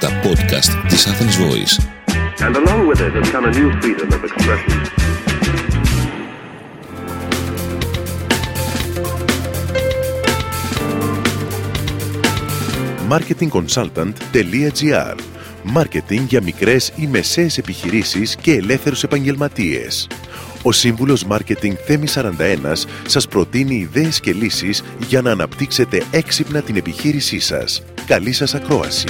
τα podcast της Athens Voice. And along with it has come a new freedom of expression. marketingconsultant.gr Μάρκετινγκ για μικρές ή μεσαίες επιχειρήσεις και ελεύθερους επαγγελματίες. Ο σύμβουλος Μάρκετινγκ Θέμης 41 σας προτείνει ιδέες και λύσεις για να αναπτύξετε έξυπνα την επιχείρησή σας. Καλή σας ακρόαση!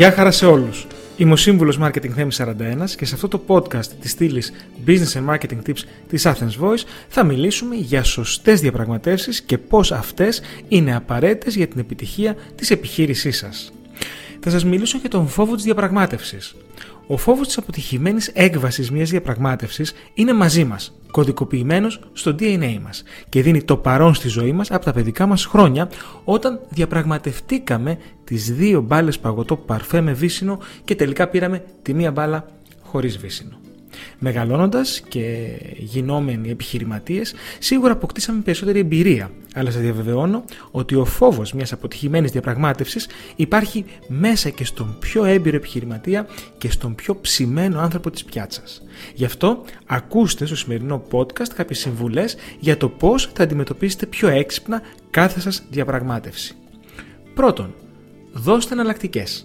Γεια χαρά σε όλους! Είμαι ο σύμβουλος Marketing Θέμης 41 και σε αυτό το podcast της στήλης Business and Marketing Tips της Athens Voice θα μιλήσουμε για σωστές διαπραγματεύσεις και πώς αυτές είναι απαραίτητες για την επιτυχία της επιχείρησής σας. Θα σας μιλήσω για τον φόβο της διαπραγμάτευσης. Ο φόβος της αποτυχημένης έκβασης μιας διαπραγμάτευσης είναι μαζί μας, κωδικοποιημένος στο DNA μας και δίνει το παρόν στη ζωή μας από τα παιδικά μας χρόνια όταν διαπραγματευτήκαμε τις δύο μπάλες παγωτό παρφέ με βύσινο και τελικά πήραμε τη μία μπάλα χωρίς βύσινο. Μεγαλώνοντας και γινόμενοι επιχειρηματίες, σίγουρα αποκτήσαμε περισσότερη εμπειρία. Αλλά σας διαβεβαιώνω ότι ο φόβος μιας αποτυχημένης διαπραγμάτευσης υπάρχει μέσα και στον πιο έμπειρο επιχειρηματία και στον πιο ψημένο άνθρωπο της πιάτσας. Γι' αυτό ακούστε στο σημερινό podcast κάποιες συμβουλές για το πώς θα αντιμετωπίσετε πιο έξυπνα κάθε σας διαπραγμάτευση. Πρώτον, δώστε εναλλακτικές.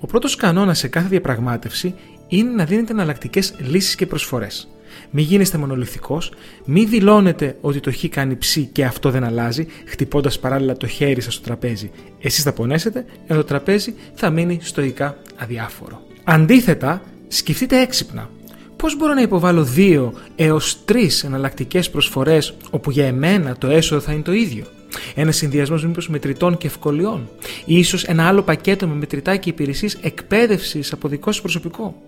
Ο πρώτος κανόνας σε κάθε διαπραγμάτευση είναι να δίνετε εναλλακτικές λύσεις και προσφορές. Μην γίνεστε μονολυθικός, μην δηλώνετε ότι το χ κάνει ψ και αυτό δεν αλλάζει, χτυπώντας παράλληλα το χέρι σας στο τραπέζι. Εσείς θα πονέσετε, ενώ το τραπέζι θα μείνει στοικά αδιάφορο. Αντίθετα, σκεφτείτε έξυπνα. Πώς μπορώ να υποβάλω δύο έως τρεις εναλλακτικές προσφορές όπου για εμένα το έσοδο θα είναι το ίδιο; Ένας συνδυασμός μήπως μετρητών και ευκολιών, ή ίσως ένα άλλο πακέτο με μετρητά και υπηρεσίες εκπαίδευσης από δικό σας προσωπικό.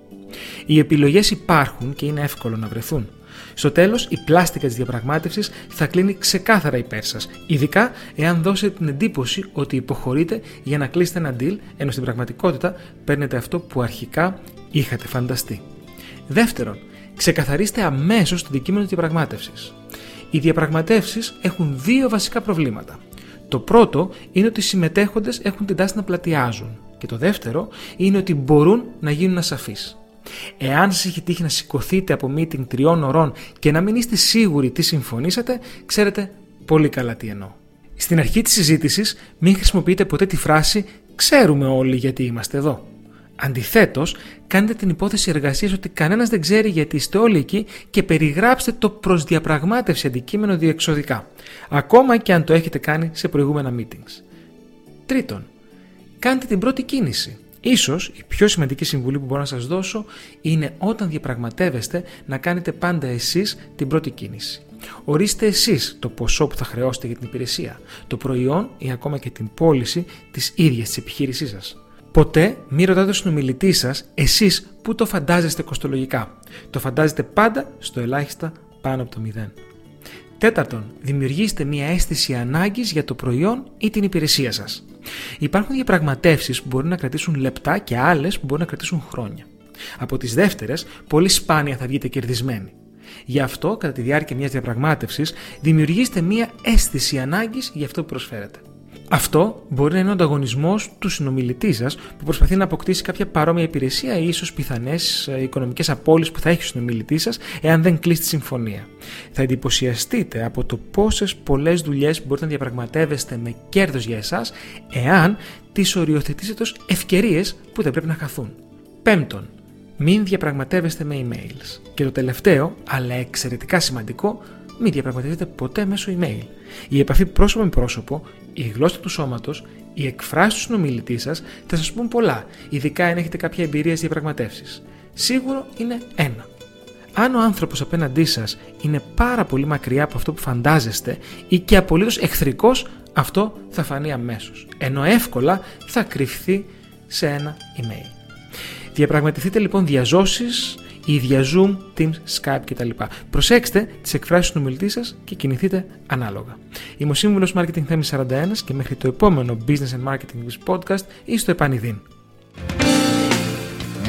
Οι επιλογές υπάρχουν και είναι εύκολο να βρεθούν. Στο τέλος, η πλάστικα της διαπραγμάτευσης θα κλείνει ξεκάθαρα υπέρ σας, ειδικά εάν δώσετε την εντύπωση ότι υποχωρείτε για να κλείσετε ένα deal, ενώ στην πραγματικότητα παίρνετε αυτό που αρχικά είχατε φανταστεί. Δεύτερον, ξεκαθαρίστε αμέσως το αντικείμενο της διαπραγμάτευσης. Οι διαπραγματεύσεις έχουν δύο βασικά προβλήματα. Το πρώτο είναι ότι οι συμμετέχοντες έχουν την τάση να πλατιάζουν. Και το δεύτερο είναι ότι μπορούν να γίνουν ασαφείς. Εάν σας έχει τύχει να σηκωθείτε από meeting τριών ωρών και να μην είστε σίγουροι τι συμφωνήσατε, ξέρετε πολύ καλά τι εννοώ. Στην αρχή της συζήτησης, μην χρησιμοποιείτε ποτέ τη φράση Ξέρουμε όλοι γιατί είμαστε εδώ. Αντιθέτως, κάντε την υπόθεση εργασίας ότι κανένας δεν ξέρει γιατί είστε όλοι εκεί και περιγράψτε το προ διαπραγμάτευση αντικείμενο διεξοδικά, ακόμα και αν το έχετε κάνει σε προηγούμενα meetings. Τρίτον, κάντε την πρώτη κίνηση. Ίσως η πιο σημαντική συμβουλή που μπορώ να σας δώσω είναι όταν διαπραγματεύεστε να κάνετε πάντα εσείς την πρώτη κίνηση. Ορίστε εσείς το ποσό που θα χρεώσετε για την υπηρεσία, το προϊόν ή ακόμα και την πώληση της ίδιας της επιχείρησής σας. Ποτέ μην ρωτάτε τον συνομιλητή σας εσείς που το φαντάζεστε κοστολογικά. Το φαντάζεστε πάντα στο ελάχιστα πάνω από το μηδέν. Τέταρτον, δημιουργήστε μια αίσθηση ανάγκης για το προϊόν ή την υπηρεσία σας. Υπάρχουν διαπραγματεύσεις που μπορεί να κρατήσουν λεπτά και άλλες που μπορεί να κρατήσουν χρόνια. Από τις δεύτερες, πολύ σπάνια θα βγείτε κερδισμένοι. Γι' αυτό, κατά τη διάρκεια μιας διαπραγμάτευσης, δημιουργήστε μια αίσθηση ανάγκης για αυτό που προσφέρετε. Αυτό μπορεί να είναι ο ανταγωνισμός του συνομιλητή σας που προσπαθεί να αποκτήσει κάποια παρόμοια υπηρεσία ή ίσως πιθανές ε, οικονομικές απώλειες που θα έχει ο συνομιλητής σας εάν δεν κλείσει τη συμφωνία. Θα εντυπωσιαστείτε από το πόσες πολλές δουλειές μπορείτε να διαπραγματεύεστε με κέρδος για εσάς εάν τις οριοθετήσετε ως ευκαιρίες που δεν πρέπει να χαθούν. Πέμπτον, μην διαπραγματεύεστε με emails. Και το τελευταίο, αλλά εξαιρετικά σημαντικό, μην διαπραγματεύετε ποτέ μέσω email. Η επαφή πρόσωπο με πρόσωπο, η γλώσσα του σώματος, η εκφράση του συνομιλητή σας θα σας πούν πολλά, ειδικά αν έχετε κάποια εμπειρία στις διαπραγματεύσεις. Σίγουρο είναι ένα. Αν ο άνθρωπος απέναντί σας είναι πάρα πολύ μακριά από αυτό που φαντάζεστε ή και απολύτως εχθρικός, αυτό θα φανεί αμέσως. Ενώ εύκολα θα κρυφθεί σε ένα email. Διαπραγματευτείτε λοιπόν διαζώσεις ίδια Zoom, Teams, Skype κτλ. Προσέξτε τις εκφράσεις του ομιλητή σας και κινηθείτε ανάλογα. Είμαι ο σύμβουλος Marketing Θέμης 41 και μέχρι το επόμενο Business and Marketing with Podcast ή στο επανειδήν.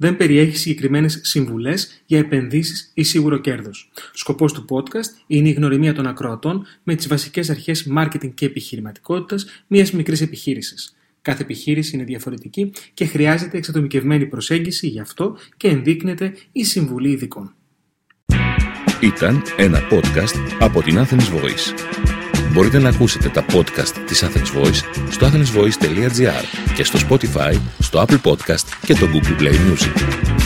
δεν περιέχει συγκεκριμένες συμβουλές για επενδύσεις ή σίγουρο κέρδος. Σκοπός του podcast είναι η γνωριμία των ακροατών με τις βασικές αρχές marketing και επιχειρηματικότητας μιας μικρής επιχείρησης. Κάθε επιχείρηση είναι διαφορετική και χρειάζεται εξατομικευμένη προσέγγιση γι' αυτό και ενδείκνεται η συμβουλή ειδικών. Ήταν ένα podcast από την Athens Voice. Μπορείτε να ακούσετε τα podcast της Athens Voice στο athensvoice.gr και στο Spotify, στο Apple Podcast και το Google Play Music.